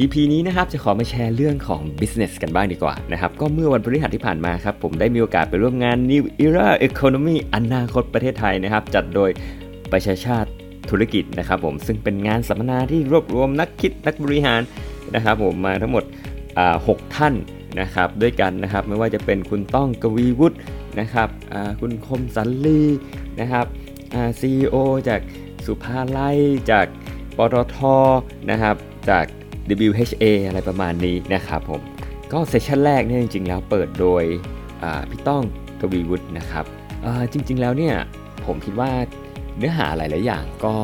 EP นี้นะครับจะขอมาแชร์เรื่องของ business กันบ้างดีกว่านะครับก็เมื่อวันพฤหัสที่ผ่านมาครับผมได้มีโอกาสไปร่วมงาน New Era Economy อนาคตประเทศไทยนะครับจัดโดยประชาชาติธุรกิจนะครับผมซึ่งเป็นงานสัมมนาที่รวบรวมนักคิดนักบริหารนะครับผมมาทั้งหมดอ่าหกท่านนะครับด้วยกันนะครับไม่ว่าจะเป็นคุณต้องกวีวุฒินะครับคุณคมสันลีนะครับอ่า CEO จากสุภาลัยจากปตทนะครับจาก WHA อะไรประมาณนี้นะครับผมก็เซสชันแรกเนี่ยจริงๆแล้วเปิดโดยพี่ต้องกวีวุฒินะครับจริงๆแล้วเนี่ยผมคิดว่าเนื้อหาหลายๆอย่างก็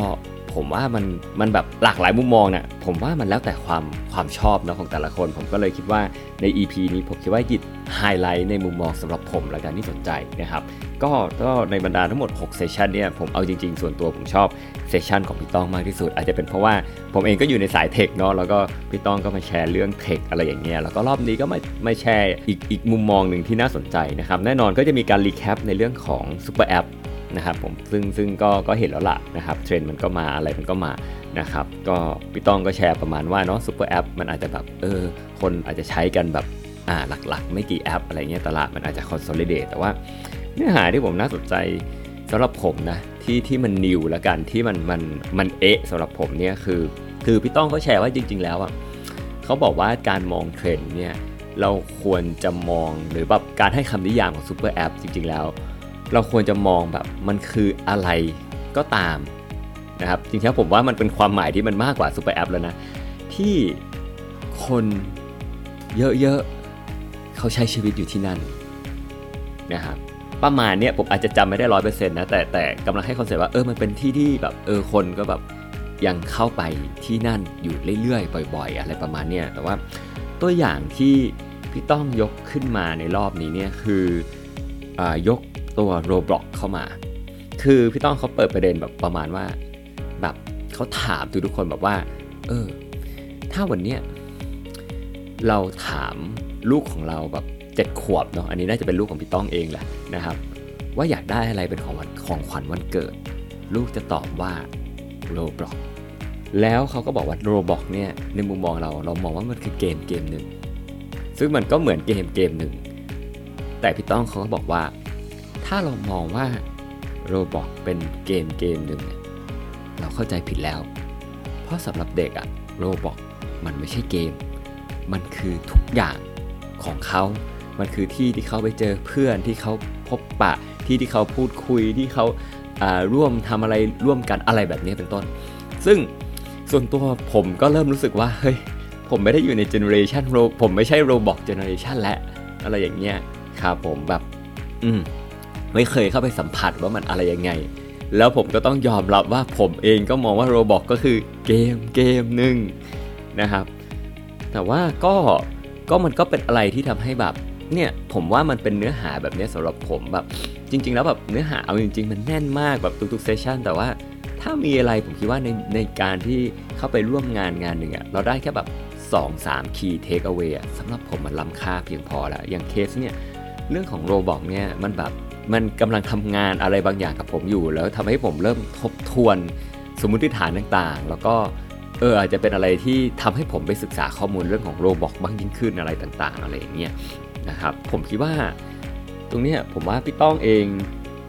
ผมว่ามันมันแบบหลากหลายมุมมองเนี่ยผมว่ามันแล้วแต่ความความชอบเนาะของแต่ละคน ผมก็เลยคิดว่าใน EP นี้ผมคิดว่าหยิบไฮไลท์ในมุมมองสำหรับผมและกันที่สนใจนะครับก็ก็ในบรรดาทั้งหมด6 session เนี่ยผมเอาจริง ๆ ส่วนตัวผมชอบ session ของพี่ต้องมากที่สุด อาจจะเป็นเพราะว่าผมเองก็อยู่ในสาย tech เนาะแล้วก็พี่ต้องก็มาแชร์เรื่อง tech อะไรอย่างเงี้ยแล้วก็รอบนี้ก็มามาแชร์อีกอีกมุมมองหนึ่งที่น่าสนใจนะครับแน่นอนก็จะมีการ recap ในเรื่องของ super app นะครับผมซึ่งซึ่งก็ก็เห็นแล้วล่ะนะครับเทรนด์มันก็มาอะไรมันก็มานะครับก็พี่ต้องก็แชร์ประมาณว่าเนาะ super app มันอาจจะแบบเออคนอาจจะใช้กันแบบอ่าหลักๆ ไม่กี่แอปอะไรเงี้ยตลาดมันอาจจะ consolidate แต่ว่าเนื้อหาที่ผมน่าสนใจสำหรับผมนะที่ที่มัน new ละกันที่มันมันมันเอะสำหรับผมเนี่ยคือ คือพี่ต้องเขาแชร์ว่าจริง ๆ แล้วอะเขาบอกว่าการมองเทรนด์เนี่ยเราควรจะมองหรือแบบการให้คำนิยามของ super app จริง ๆ แล้ว เราควรจะมองแบบมันคืออะไรก็ตามนะครับจริงๆผมว่ามันเป็นความหมายที่มันมากกว่า super app แล้วนะ ที่คนเยอะๆเขาใช้ชีวิตอยู่ที่นั่นนะครับประมาณเนี้ยผมอาจจะจำไม่ได้ร้อยเปอร์เซ็นต์นะแต่แต่กำลังให้คอนเซ็ปต์ว่าเออมันเป็นที่ที่แบบเออคนก็แบบยังเข้าไปที่นั่นอยู่เรื่อยๆ บ่อย ๆ อะไรประมาณเนี้ยแต่ว่าตัวอย่างที่พี่ต้องยกขึ้นมาในรอบนี้เนี่ยคืออายก ตัว Roblox เข้ามา คือพี่ต้องเขาเปิดประเด็นแบบประมาณว่า แบบเขาถามทุกคนแบบว่า เออ ถ้าวันเนี้ยเราถามลูกของเราแบบเจ็ดขวบเนาะ อันนี้น่าจะเป็นลูกของพี่ต้องเองแหละนะครับ ว่าอยากได้อะไรเป็นของของขวัญวันเกิด ลูกจะตอบว่า Roblox แล้วเขาก็บอกว่า Roblox เนี่ยในมุมมองเราเรามองว่ามันคือเกมเกมหนึ่ง ซึ่งมันก็เหมือนเกมเกมหนึ่ง แต่พี่ต้องเขาก็บอกว่า ถ้าเรามองว่า Roblox เป็นเกมเกมหนึ่งเนี่ยเราเข้าใจผิดแล้ว เพราะสำหรับเด็กอะ Roblox มันไม่ใช่เกม มันคือทุกอย่างของเขา มันคือที่ที่เขาไปเจอเพื่อนที่เขาพบปะ ที่ที่เขาพูดคุยที่เขาอ่าร่วมทำอะไรร่วมกันอะไรแบบนี้เป็นต้น ซึ่งส่วนตัวผมก็เริ่มรู้สึกว่าเฮ้ยผมไม่ได้อยู่ใน generation Ro ผมไม่ใช่ Roblox generation แล้วอะไรอย่างเงี้ยครับผมแบบ อืม ไม่เคยเข้าไปสัมผัสว่ามันอะไรยังไง แล้วผมก็ต้องยอมรับว่าผมเองก็มองว่า Roblox ก็คือเกมเกมหนึ่งนะครับ แต่ว่าก็ก็มันก็เป็นอะไรที่ทำให้แบบเนี่ยผมว่ามันเป็นเนื้อหาแบบนี้ยสำหรับผมแบบจริง ๆ แล้วแบบเนื้อหาเอาจริง ๆ มันแน่นมากแบบทุกๆเซสชันแต่ว่าถ้ามีอะไรผมคิดว่าในในการที่เข้าไปร่วมงานงานหนึ่งอะเราได้แค่แบบ 2-3 key take away อะสำหรับผมมันล้ำค่าเพียงพอแล้ว อย่างเคสเนี่ย เรื่องของโรบอกเนี่ยมันแบบ มันกำลังทำงานอะไรบางอย่างกับผมอยู่ แล้วทำให้ผมเริ่มทบทวนสมมติฐานต่างๆ แล้วก็เอออาจจะเป็นอะไรที่ทำให้ผมไปศึกษาข้อมูลเรื่องของ Roblox บ้างยิ่งขึ้นอะไรต่างๆ อะไรอย่างเงี้ยนะครับผมคิดว่าตรงนี้ผมว่าพี่ต้องเอง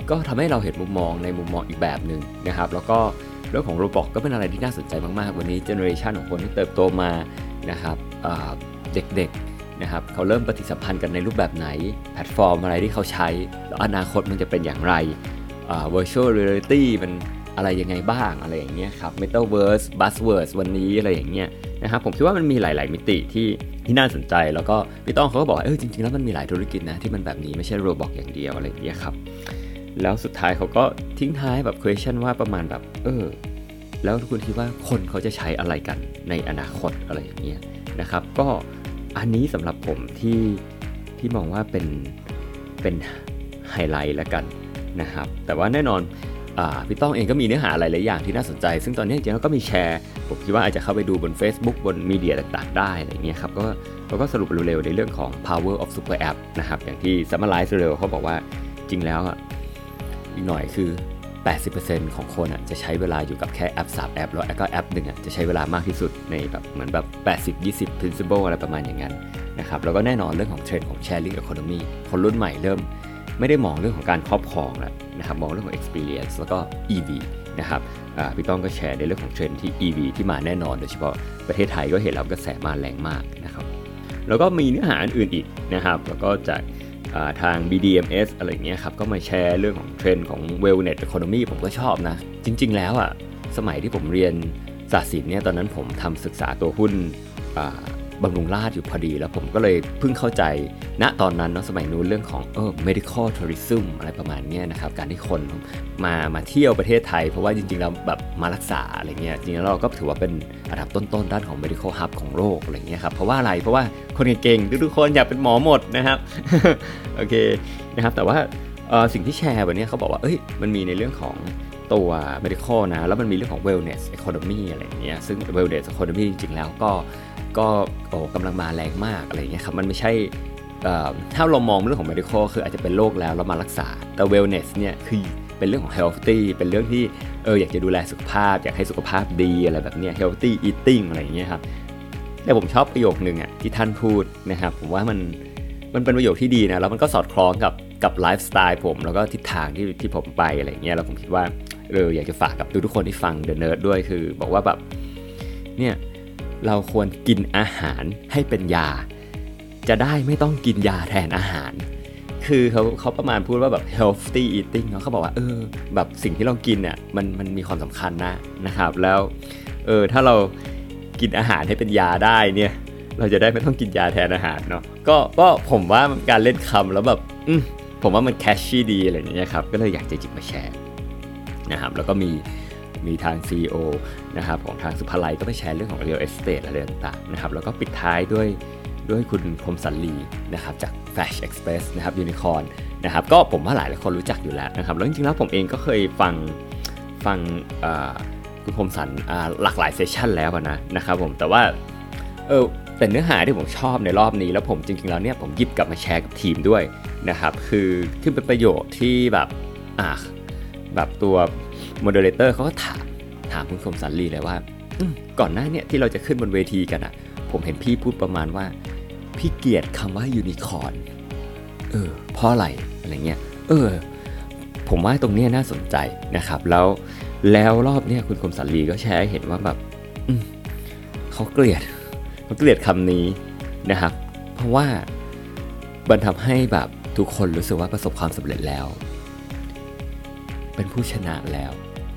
ก็ทำให้เราเห็นมุมมองในมุมมองอีกแบบหนึ่งนะครับ แล้วก็เรื่องของ Roblox ก็เป็นอะไรที่น่าสนใจมากๆ วันนี้ generation ของคนที่เติบโตมานะครับเด็กๆ นะครับเขาเริ่มปฏิสัมพันธ์กันในรูปแบบไหน แพลตฟอร์มอะไรที่เขาใช้ แล้วอนาคตมันจะเป็นอย่างไรอ่า virtual reality มันอะไรยังไงบ้างอะไรอย่างเงี้ยครับ metaverse buzzwords วันนี้อะไรอย่างเงี้ยนะครับผมคิดว่ามันมีหลาย ๆ มิติที่ที่น่าสนใจ แล้วก็พี่ต้องเขาก็บอกว่าเออจริง ๆ แล้วมันมีหลายธุรกิจนะที่มันแบบนี้ไม่ใช่โรบอกอย่างเดียวอะไรอย่างเงี้ยครับแล้วสุดท้ายเขาก็ทิ้งท้ายแบบ question ว่าประมาณแบบเออแล้วคุณคิดว่าคนเขาจะใช้อะไรกันในอนาคตอะไรอย่างเงี้ยนะครับ ก็ อันนี้สำหรับผมที่ที่มองว่าเป็นเป็นไฮไลท์ละกันนะครับ แต่ว่าแน่นอนพี่ต้องเองก็มีเนื้อหาหลายๆอย่างที่น่าสนใจ ซึ่งตอนนี้จริงๆก็มีแชร์ ผมคิดว่าอาจจะเข้าไปดูบน Facebook บน media ต่างๆ ได้อะไรเงี้ยครับก็เราก็สรุปเร็วๆ ในเรื่องของ power of super app นะครับ อย่างที่ summarize เร็วเขาบอกว่าจริงแล้วอะอีกหน่อยคือ 80%ของคนอะจะใช้เวลาอยู่กับแค่แอป3แอปแล้วก็แอปหนึ่งอะจะใช้เวลามากที่สุดในแบบเหมือนแบบ 80 20 principle อะไรประมาณอย่างนั้นนะครับแล้วก็แน่นอนเรื่องของเทรนด์ของ sharing economy คนรุ่นใหม่เริ่มไม่ได้มองเรื่องของการครอบครองแล้วนะครับมองเรื่องของ experience แล้วก็ EV นะครับพี่ต้องก็แชร์ในเรื่องของเทรนด์ที่ EV ที่มาแน่นอนโดยเฉพาะประเทศไทยก็เห็นแล้วกระแสมาแรงมากนะครับแล้วก็มีเนื้อหาอื่นอีกนะครับแล้วก็จาก ทาง BDMS อะไรเงี้ยครับก็มาแชร์เรื่องของเทรนด์ของ Wellness Economy ผมก็ชอบนะ จริง ๆ แล้วอะสมัยที่ผมเรียนศาสตร์ศิลป์เนี่ยตอนนั้นผมทำศึกษาตัวหุ้น บำรุงราชอยู่พอดี แล้วผมก็เลยเพิ่งเข้าใจณตอนนั้นเนาะสมัยนู้นเรื่องของเออ medical tourism อะไรประมาณนี้นะครับ การที่คนมามาเที่ยวประเทศไทย เพราะว่าจริงๆเราแบบมารักษาอะไรเงี้ยจริงๆเราก็ถือว่าเป็นอันดับต้นๆด้านของ medical hub ของโลกอะไรเงี้ยครับเพราะว่าอะไรเพราะว่าคนเก่งๆทุกๆคนอยากเป็นหมอหมดนะครับโอเคนะครับแต่ว่าสิ่งที่แชร์วันนี้เขาบอกว่าเอ้ยมันมีในเรื่องของตัว medical นะ แล้วมันมีเรื่องของ wellness economy อะไรเงี้ยซึ่ง wellness economy จริงๆแล้วก็ ก็โอ้กำลังมาแรงมากอะไรเงี้ยครับมันไม่ใช่ถ้าเรามองเรื่องของ medical คืออาจจะเป็นโรคแล้วเรามารักษา แต่ wellness เนี่ยคือเป็นเรื่องของ healthy เป็นเรื่องที่เอออยากจะดูแลสุขภาพ อยากให้สุขภาพดีอะไรแบบเนี้ย healthy eating อะไรเงี้ยครับแต่ผมชอบประโยคหนึ่งอะที่ท่านพูดนะครับผมว่ามันมันเป็นประโยคที่ดีนะแล้วมันก็สอดคล้องกับกับไลฟ์สไตล์ผม แล้วก็ทิศทางที่ที่ผมไปอะไรเงี้ยแล้วผมคิดว่าเอออยากจะฝากกับทุกคนที่ฟัง The Nerd ด้วยคือ บอกว่าแบบเนี่ย เราควรกินอาหารให้เป็นยา จะได้ไม่ต้องกินยาแทนอาหาร คือเขาเขาประมาณพูดว่าแบบ healthy eating เนาะเขาบอกว่าเออแบบสิ่งที่เรากินเนี่ยมันมันมีความสำคัญนะนะครับ แล้วเออถ้าเรากินอาหารให้เป็นยาได้เนี่ยเราจะได้ไม่ต้องกินยาแทนอาหารเนาะก็ก็ผมว่าการเล่นคำแล้วแบบอืผมว่ามันแคชชี่ดีอะไรอย่างเงี้ยครับก็เลยอยากจะจิบมาแชร์นะครับแล้วก็มี มีทาง CEO นะครับของทางสุภาลัยก็ไปแชร์เรื่องของ real estate อะไรต่างๆนะครับแล้วก็ปิดท้ายด้วยด้วยคุณคมสันลีนะครับจาก Flash Express นะครับยูนิคอนนะครับก็ผมว่าหลายหลายคนรู้จักอยู่แล้วนะครับแล้วจริงๆแล้วผมเองก็เคยฟังฟังคุณคมสันหลากหลาย session แล้วนะนะครับผมแต่ว่าเออแต่เนื้อหาที่ผมชอบในรอบนี้ แล้วผมจริงๆแล้วเนี่ยผมหยิบกลับมาแชร์กับทีมด้วยนะครับคือคือเป็นประโยชน์ที่แบบอ่าแบบตัว moderator เขาก็ถามถามคุณคมสันลีเลยว่าก่อนหน้าเนี่ยที่เราจะขึ้นบนเวทีกันอะ่ะผมเห็นพี่พูดประมาณว่า พี่เกลียดคำว่ายูนิคอร์นเออเพราะอะไรอะไรเงี้ยเออ ผมว่าตรงนี้น่าสนใจนะครับ แล้วแล้วรอบเนี้ยคุณคมสันลีก็แชร์ให้เห็นว่าแบบเขาเกลียดเขาเกลียดคำนี้นะครับ เพราะว่ามันทำให้แบบทุกคนรู้สึกว่าประสบความสำเร็จแล้ว เป็นผู้ชนะแล้ว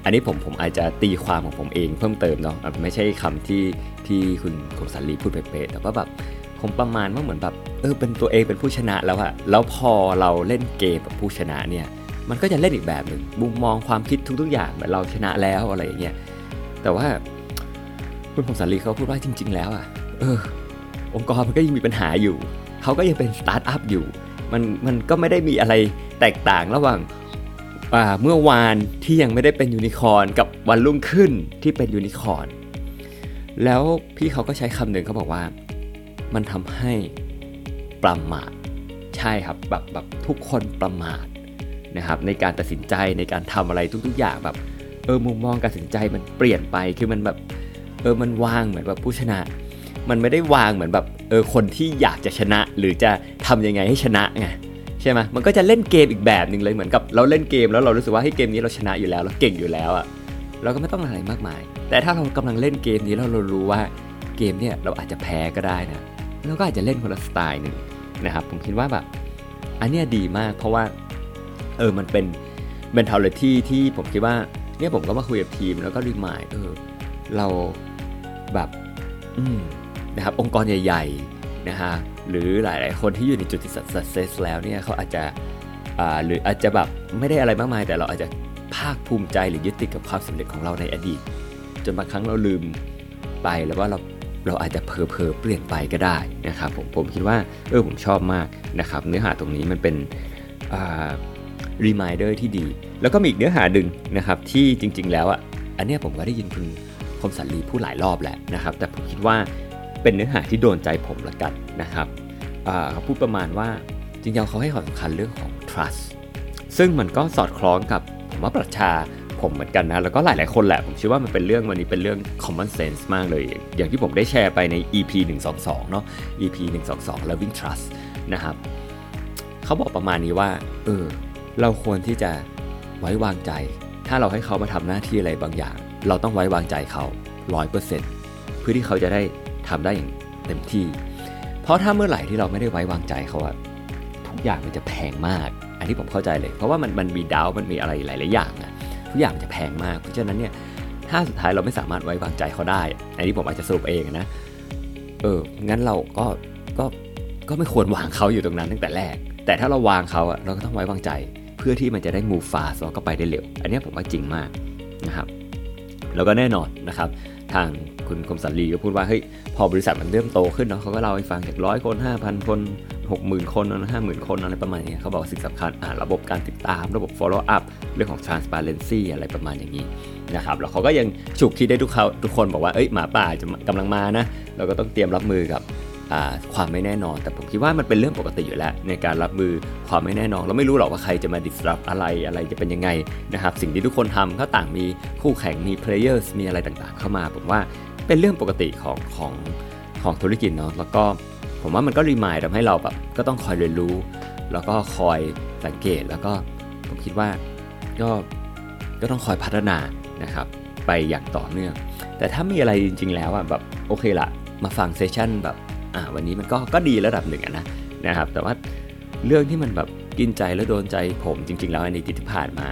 อันนี้ผมผมอาจจะตีความของผมเองเพิ่มเติมเนาะไม่ใช่คำที่ที่คุณคมสันลีพูดเป๊ะแต่ว่าแบบผมประมาณว่าเหมือนแบบเออเป็นตัวเองเป็นผู้ชนะแล้วอะแล้วพอเราเล่นเกมแบบผู้ชนะเนี่ยมันก็จะเล่นอีกแบบหนึ่งมุมมองความคิดทุกๆอย่างแบบเราชนะแล้วอะไรอย่างเงี้ยแต่ว่าคุณคมสันลีเขาพูดว่าจริง ๆ แล้วอะเออ องค์กรมันก็ยังมีปัญหาอยู่เขาก็ยังเป็นสตาร์ทอัพอยู่มันมันก็ไม่ได้มีอะไรแตกต่างระหว่าง เมื่อวานที่ยังไม่ได้เป็นยูนิคอร์นกับวันรุ่งขึ้นที่เป็นยูนิคอร์นแล้วพี่เขาก็ใช้คำหนึ่งเขาบอกว่า มันทำให้ประมาทใช่ครับแบบแบบทุกคนประมาทนะครับในการตัดสินใจในการทำอะไรทุกๆอย่างแบบเออมุมมองการตัดสินใจมันเปลี่ยนไปคือมันแบบเออมันวางเหมือนแบบผู้ชนะ มันไม่ได้วางเหมือนแบบเออคนที่อยากจะชนะ หรือจะทำยังไงให้ชนะไง ช่ไหมมันก็จะเล่นเกมอีกแบบหนึ่งเลยเหมือนกับเราเล่นเกมแล้วเรารู้สึกว่าให้เกมนี้เราชนะอยู่แล้วเราเก่งอยู่แล้วอะเราก็ไม่ต้องอะไรมากมาย แต่ถ้าเรากำลังเล่นเกมนี้แล้วเรารู้ว่าเกมเนี่ยเราอาจจะแพ้ก็ได้นะเราก็อาจจะเล่นคนละสไตล์หนึ่งนะครับผมคิดว่าแบบอันเนี้ยดีมากเพราะว่าเออมันเป็น mentality ที่ผมคิดว่าเนี่ยผมก็มาคุยกับทีมแล้วก็รีมายเออเราแบบอืมนะครับองค์กรใหญ่ ๆนะฮะ หรือหลาย ๆ คนที่อยู่ในจุดที่ success แล้วเนี่ยเขาอาจจะหรืออาจจะแบบไม่ได้อะไรมากมาย แต่เราอาจจะภาคภูมิใจหรือยึดติดกับความสำเร็จของเราในอดีต จนบางครั้งเราลืมไปแล้วว่าเราเราอาจจะเพอเพอเปลี่ยนไปก็ได้นะครับผมผมคิดว่าเออผมชอบมากนะครับ เนื้อหาตรงนี้มันเป็นรีมายเดอร์ที่ดี แล้วก็มีอีกเนื้อหาหนึ่งนะครับที่จริง ๆ แล้วอะอันนี้ผมก็ได้ยินคุณคมสันลีพูดหลายรอบแหละนะครับ แต่ผมคิดว่า เป็นเนื้อหาที่โดนใจผมละกันนะครับเขาพูดประมาณว่าจริงๆเขาให้ความสำคัญเรื่องของ trust ซึ่งมันก็สอดคล้องกับผมว่าประชาผมเหมือนกันนะ แล้วก็หลายๆคนแหละ ผมเชื่อว่ามันเป็นเรื่องวันนี้เป็นเรื่อง common sense มากเลย อย่างที่ผมได้แชร์ไปใน EP 122 เนาะ EP 122 Loving Trust นะครับเขาบอกประมาณนี้ว่า เออ เราควรที่จะไว้วางใจ ถ้าเราให้เขามาทำหน้าที่อะไรบางอย่าง เราต้องไว้วางใจเขา 100%เพื่อที่เขาจะได้ ทำได้อย่างเต็มที่ เพราะถ้าเมื่อไหร่ที่เราไม่ได้ไว้วางใจเขาอะทุกอย่างมันจะแพงมาก อันนี้ผมเข้าใจเลย เพราะว่ามันมันมีดาวมันมีอะไรหลายๆอย่างอะทุกอย่างมันจะแพงมาก เพราะฉะนั้นเนี่ยถ้าสุดท้ายเราไม่สามารถไว้วางใจเขาได้ อันนี้ผมอาจจะสรุปเองนะ เออ งั้นเราก็ก็ก็ไม่ควรวางเขาอยู่ตรงนั้นตั้งแต่แรก แต่ถ้าเราวางเขาอะเราก็ต้องไว้วางใจ เพื่อที่มันจะได้ move fast แล้วก็ไปได้เร็ว อันนี้ผมว่าจริงมากนะครับ แล้วก็แน่นอนนะครับ ทางคุณคมสันลีก็พูดว่าเฮ้ยพอบริษัทมันเริ่มโตขึ้นเนาะเขาก็เล่าให้ฟังจากร้อยคน 5,000 คน 60,000 คนนะห้าหมื่นคนอะไรประมาณนี้เขาบอกสิ่งสำคัญอ่าระบบการติดตามระบบ follow up เรื่องของ transparency อะไรประมาณอย่างนี้นะครับแล้วเขาก็ยังฉุกคิดได้ทุกเขาทุกคนบอกว่าเอ้ยหมาป่าจะกำลังมานะเราก็ต้องเตรียมรับมือกับ ความไม่แน่นอน แต่ผมคิดว่ามันเป็นเรื่องปกติอยู่แล้ว ในการรับมือความไม่แน่นอน เราไม่รู้หรอกว่าใครจะมา disrupt อะไรอะไรจะเป็นยังไงนะครับ สิ่งที่ทุกคนทำก็ต่างมีคู่แข่งมี players มีอะไรต่างๆ เข้ามา ผมว่าเป็นเรื่องปกติของของของธุรกิจเนาะแล้วก็ผมว่ามันก็รีมายทำให้เราแบบก็ต้องคอยเรียนรู้ แล้วก็คอยสังเกตแล้วก็ผมคิดว่าก็ก็ต้องคอยพัฒนานะครับ ไปอย่างต่อเนื่อง แต่ถ้ามีอะไรจริง ๆ แล้วอะแบบโอเคละมาฟังเซสชั่นแบบ อ่าวันนี้มันก็ก็ดีระดับหนึ่งนะนะครับ แต่ว่าเรื่องที่มันแบบกินใจและโดนใจผมจริง ๆ แล้วในที่ผ่านมา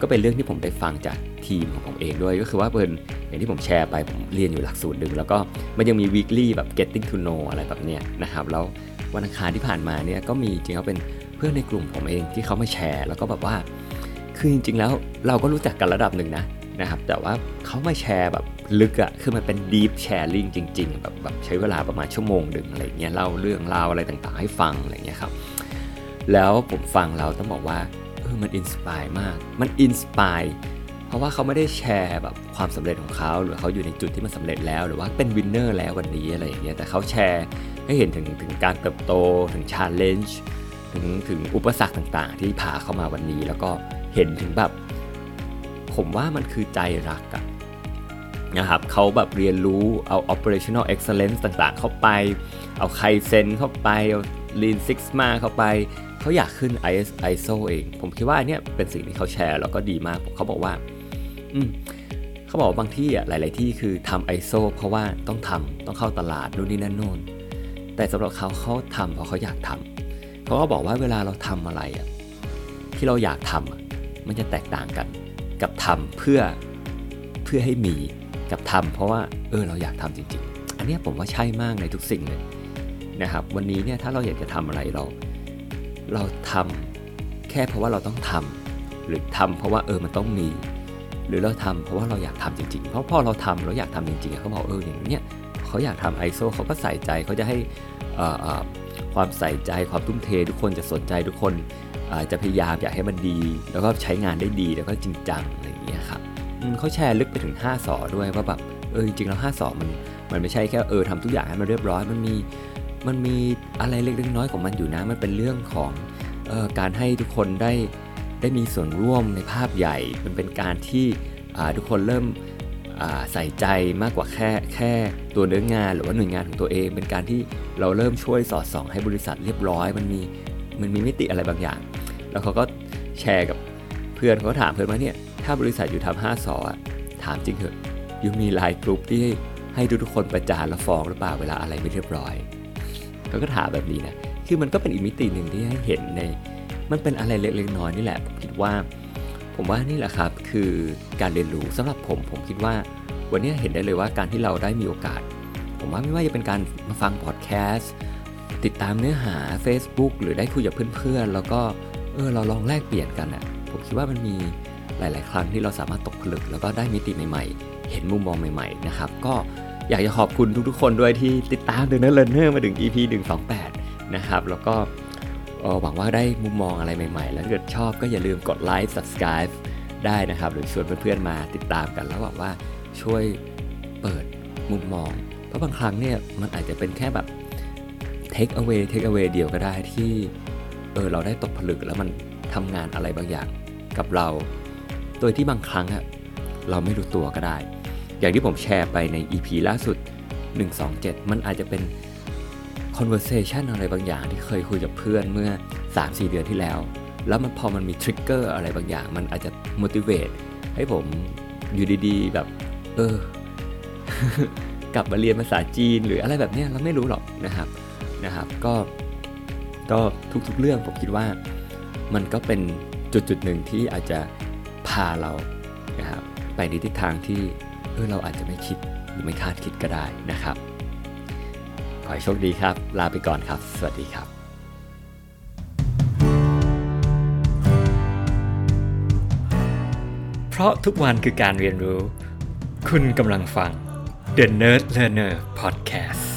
ก็เป็นเรื่องที่ผมได้ฟังจากทีมของผมเองด้วยก็คือว่าเป็นอย่างที่ผมแชร์ไปผมเรียนอยู่หลักสูตรหนึ่งแล้วก็มันยังมี weekly แบบ getting to know อะไรแบบเนี้ยนะครับแล้ววันอังคารที่ผ่านมาเนี่ยก็มีจริงๆเป็นเพื่อนในกลุ่มผมเองที่เขามาแชร์ แล้วก็แบบว่า คือจริงๆแล้วเราก็รู้จักกันระดับหนึ่งนะนะครับ แต่ว่าเขามาแชร์แบบ ลึกอะคือมันเป็น deep sharing จริง ๆ แบบแบบใช้เวลาประมาณชั่วโมงหนึ่งอะไรเงี้ยเล่าเรื่องราวอะไรต่างๆ ให้ฟังอะไรเงี้ยครับ แล้วผมฟังเราต้องบอกว่าเออมัน inspire มาก มัน inspire เพราะว่าเขาไม่ได้แชร์แบบความสำเร็จของเขาหรือเขาอยู่ในจุดที่มันสำเร็จแล้ว หรือว่าเป็น winner แล้ววันนี้อะไรอย่างเงี้ยแต่เขาแชร์ให้เห็นถึงถึงการเติบโตถึง challenge ถึงถึงอุปสรรคต่างๆ ที่พาเข้ามาวันนี้ แล้วก็เห็นถึงแบบ ผมว่ามันคือใจรักอะ นะครับเขาแบบเรียนรู้เอา operational excellence ต่างๆ เข้าไป เอาไคเซนเข้าไปเอา lean six sigma เข้าไปเขาอยากขึ้น IS ISO เอง ผมคิดว่าเนี่ยเป็นสิ่งที่เขาแชร์แล้วก็ดีมากเขาบอกว่าอืมเขาบอกบางที่อะหลาย ๆ ที่คือทำ ISO เพราะว่าต้องทำต้องเข้าตลาดนู่นนี่นั่นโน่นแต่สำหรับเขาเขาทำเพราะเขาอยากทำเขาก็บอกว่าเวลาเราทำอะไรอะที่เราอยากทำมันจะแตกต่างกัน กับทำเพื่อเพื่อให้มี กับทำเพราะว่าเออเราอยากทำจริง ๆ อันนี้ผมว่าใช่มากในทุกสิ่งเลยนะครับ วันนี้เนี่ยถ้าเราอยากจะทำอะไรเรา เราทำแค่เพราะว่าเราต้องทำหรือทำเพราะว่าเออมันต้องมี หรือเราทำเพราะว่าเราอยากทำจริงๆ เพราะพอเราทำเราอยากทำจริงๆเขาบอกเอออย่างเนี้ยเขาอยากทำไอโซเขาก็ใส่ใจเขาจะให้ความใส่ใจความทุ่มเท ทุกคนจะสนใจทุกคนจะพยายามอยากให้มันดี แล้วก็ใช้งานได้ดีแล้วก็จริงจังอะไรอย่างเงี้ยครับ เขาแชร์ลึกไปถึง5สอด้วยว่าแบบเออจริงๆแล้ว5สอมันมันไม่ใช่แค่เออทำทุกอย่างให้มันเรียบร้อยมันมีมันมีอะไรเล็กๆน้อยของมันอยู่นะมันเป็นเรื่องของออการให้ทุกคนได้ได้มีส่วนร่วมในภาพใหญ่ มันเป็นการที่ทุกคนเริ่มใส่ใจมากกว่าแค่แค่ตัวเนื้องานหรือว่าหน่วยงานของตัวเอง เป็นการที่เราเริ่มช่วยสอดส่องให้บริษัทเรียบร้อย มันมีมันมีมิติอะไรบางอย่าง แล้วเขาก็แชร์กับ พื่อนเขาถามเพื่อนว่าเนี่ยถ้าบริษัทอยู่ทำห้าสอถามจริงเถอะยูมีไลน์กลุ่มที่ให้ทุกคนประจานและฟ้องหรือเปล่าเวลาอะไรไม่เรียบร้อยเขาก็ถามแบบนี้นะคือมันก็เป็นอีกมิติหนึ่งที่ให้เห็นใน มันเป็นอะไรเล็กๆน้อยนี่แหละผมคิดว่า ผมว่านี่แหละครับคือการเรียนรู้สำหรับผมผมคิดว่า วันนี้เห็นได้เลยว่าการที่เราได้มีโอกาส ผมว่าไม่ว่าจะเป็นการมาฟังพอดแคสต์ติดตามเนื้อหา Facebook หรือได้คุยกับเพื่อนๆ แล้วก็เออเราลองแลกเปลี่ยนกันอะ่ะ ผมคิดว่ามันมีหลาย ๆ ครั้งที่เราสามารถตกผลึก แล้วก็ได้มิติใหม่ ๆ เห็นมุมมองใหม่ ๆ นะครับ ก็อยากจะขอบคุณทุก ๆ คนด้วยที่ติดตาม The Never Learner มาถึง EP 128 นะครับ แล้วก็หวังว่าได้มุมมองอะไรใหม่ ๆ แล้วถ้าเกิดชอบก็อย่าลืมกดไลค์ subscribe ได้นะครับ หรือชวนเพื่อน ๆ มาติดตามกัน แล้วหวังว่าช่วยเปิดมุมมอง เพราะบางครั้งเนี่ยมันอาจจะเป็นแค่แบบ take away take away เดียวก็ได้ที่เออเราได้ตกผลึกแล้วมันทำงานอะไรบางอย่าง กับเรา โดยที่บางครั้งอะเราไม่รู้ตัวก็ได้ อย่างที่ผมแชร์ไปใน EP ล่าสุด 127 มันอาจจะเป็น conversation อะไรบางอย่างที่เคยคุยกับเพื่อนเมื่อ 3-4 เดือนที่แล้ว แล้วมันพอมันมี trigger อะไรบางอย่าง มันอาจจะ motivate ให้ผมอยู่ดีๆ แบบ เออ กลับมาเรียนภาษาจีนหรืออะไรแบบนี้เราไม่รู้หรอกนะครับนะครับ ก็ก็ทุกๆเรื่องผมคิดว่ามันก็เป็น จุดจุดหนึ่งที่อาจจะพาเรานะครับไปในทิศทางที่เออเราอาจจะไม่คิดหรือไม่คาดคิดก็ได้นะครับ ขอให้โชคดีครับ ลาไปก่อนครับ สวัสดีครับ เพราะทุกวันคือการเรียนรู้ คุณกำลังฟัง The Nerd Learner Podcast